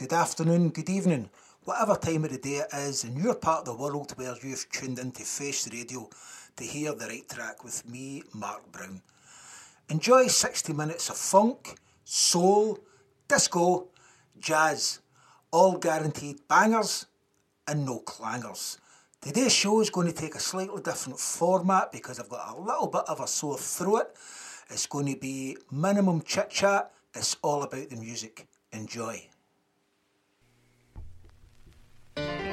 Good afternoon, good evening, whatever time of the day it is in your part of the world where you've tuned into Face Radio to hear the right track with me, Mark Brown. Enjoy 60 minutes of funk, soul, disco, jazz, all guaranteed bangers and no clangers. Today's show is going to take a slightly different format because I've got a little bit of a sore throat. It's going to be minimum chit chat, it's all about the music. Enjoy. Right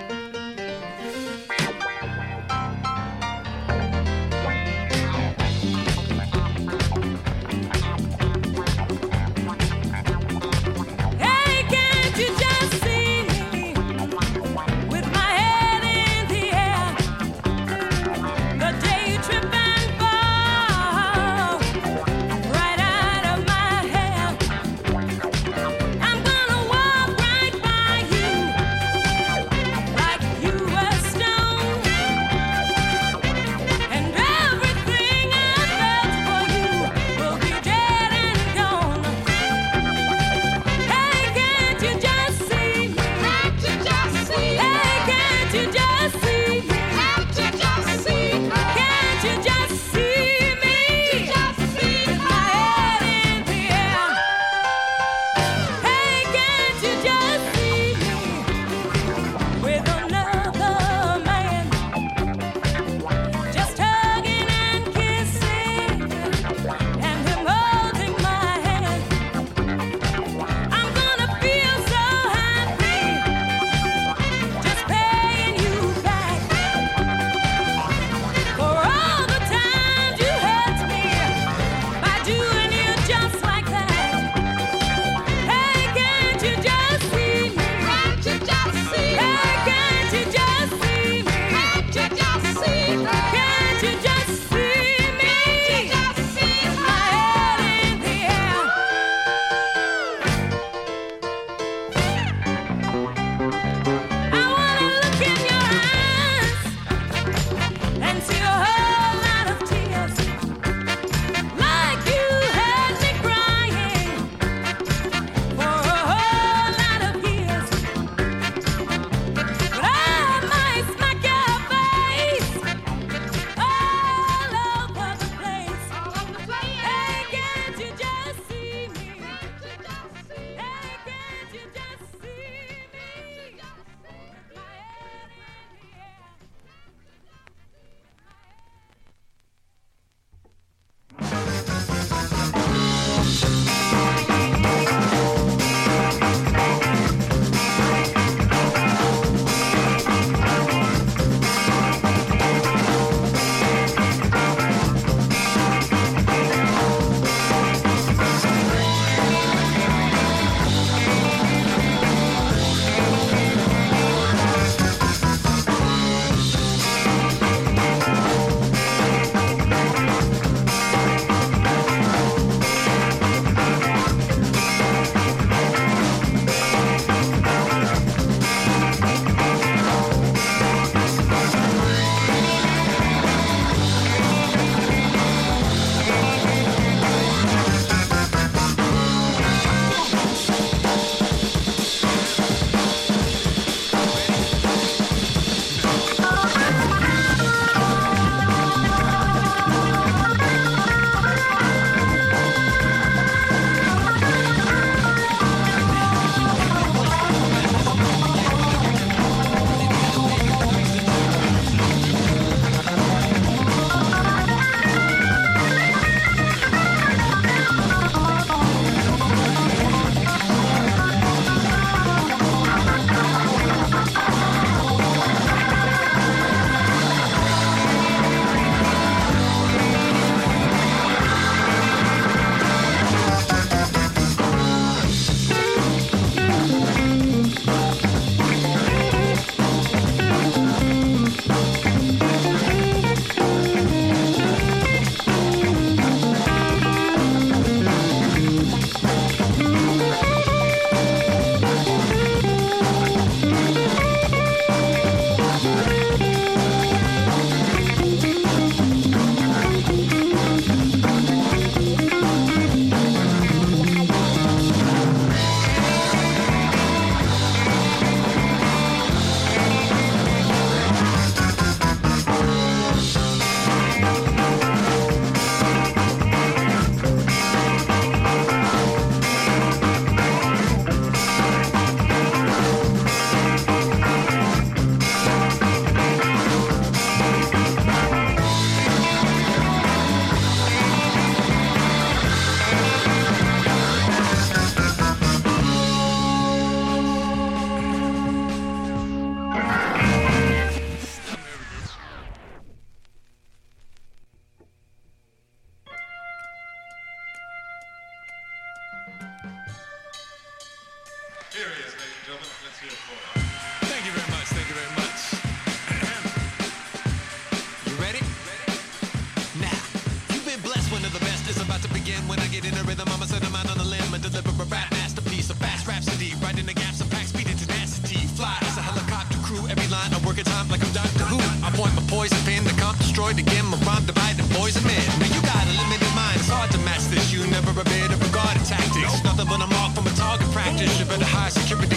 father, but I'm off from a target practice. You better high security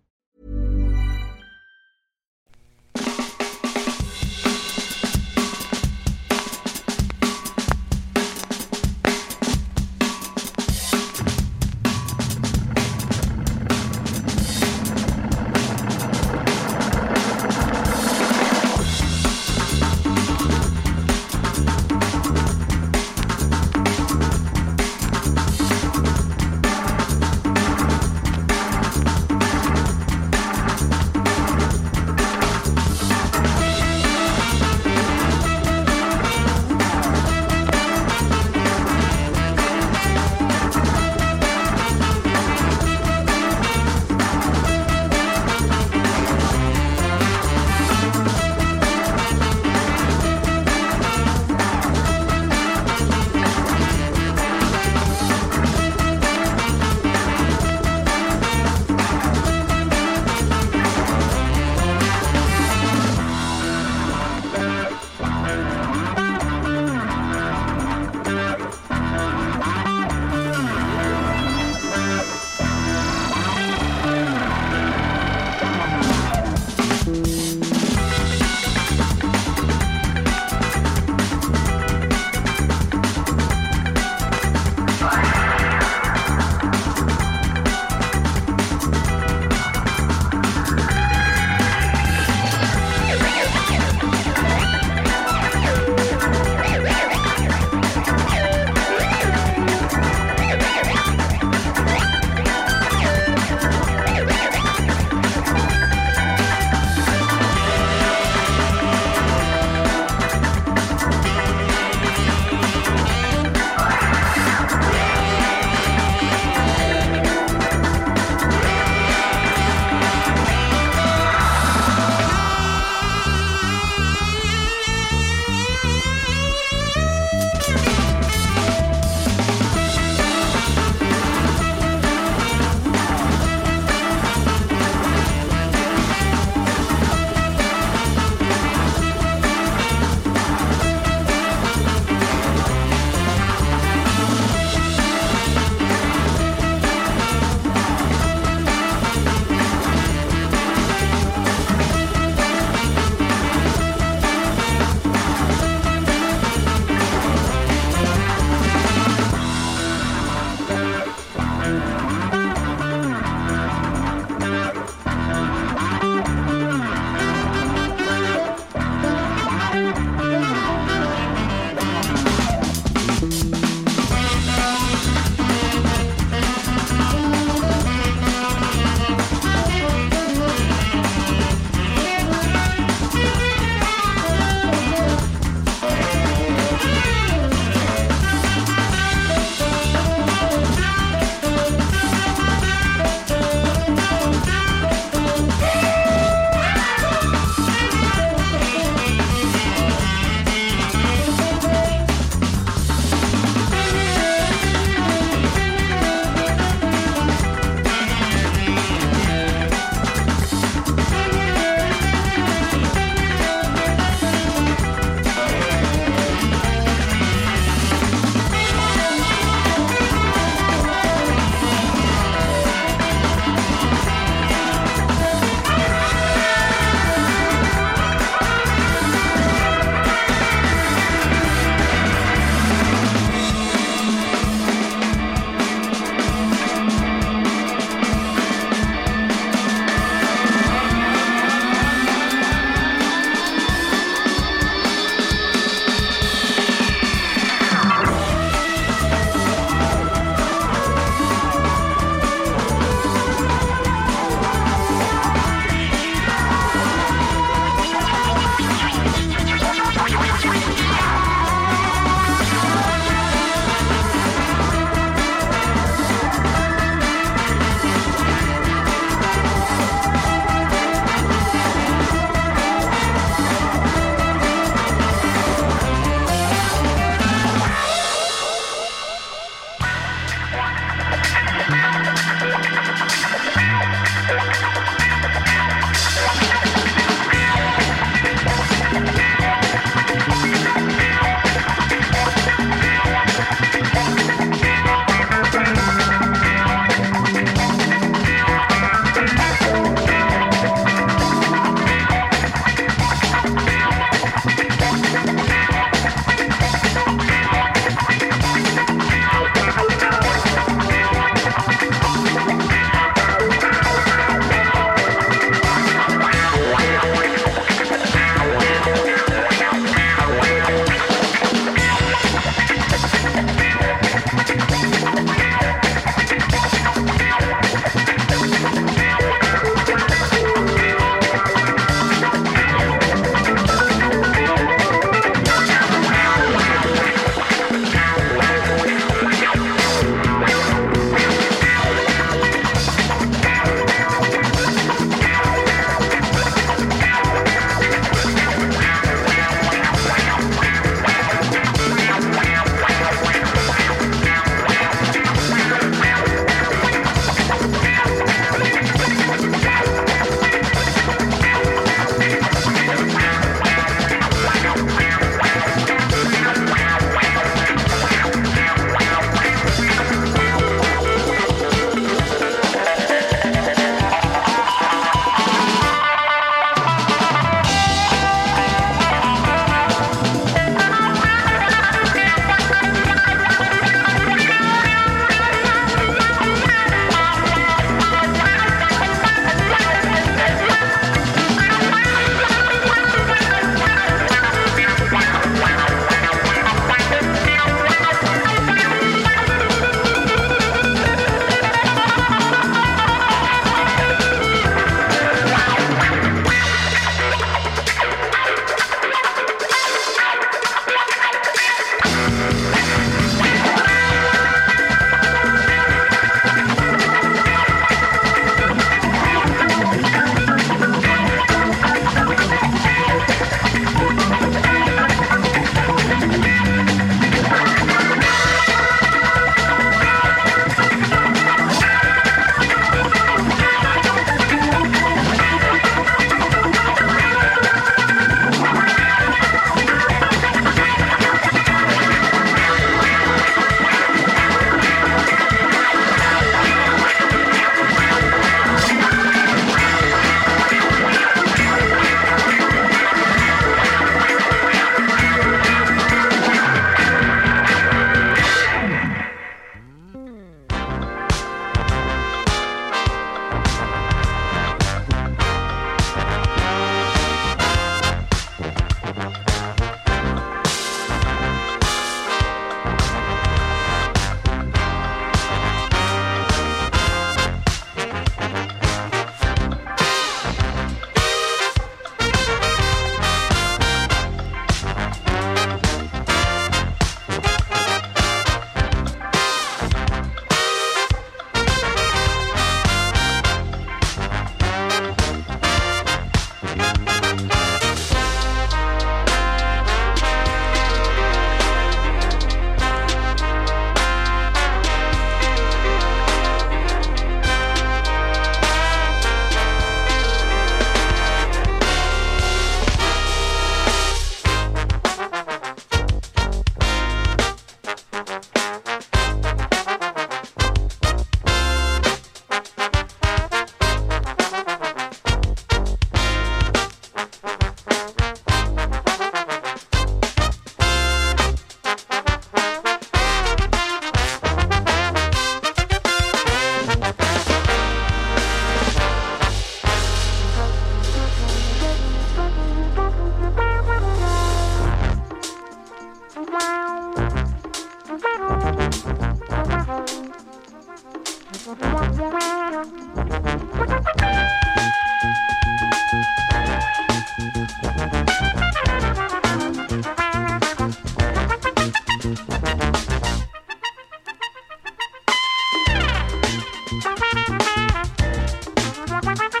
Bye-bye.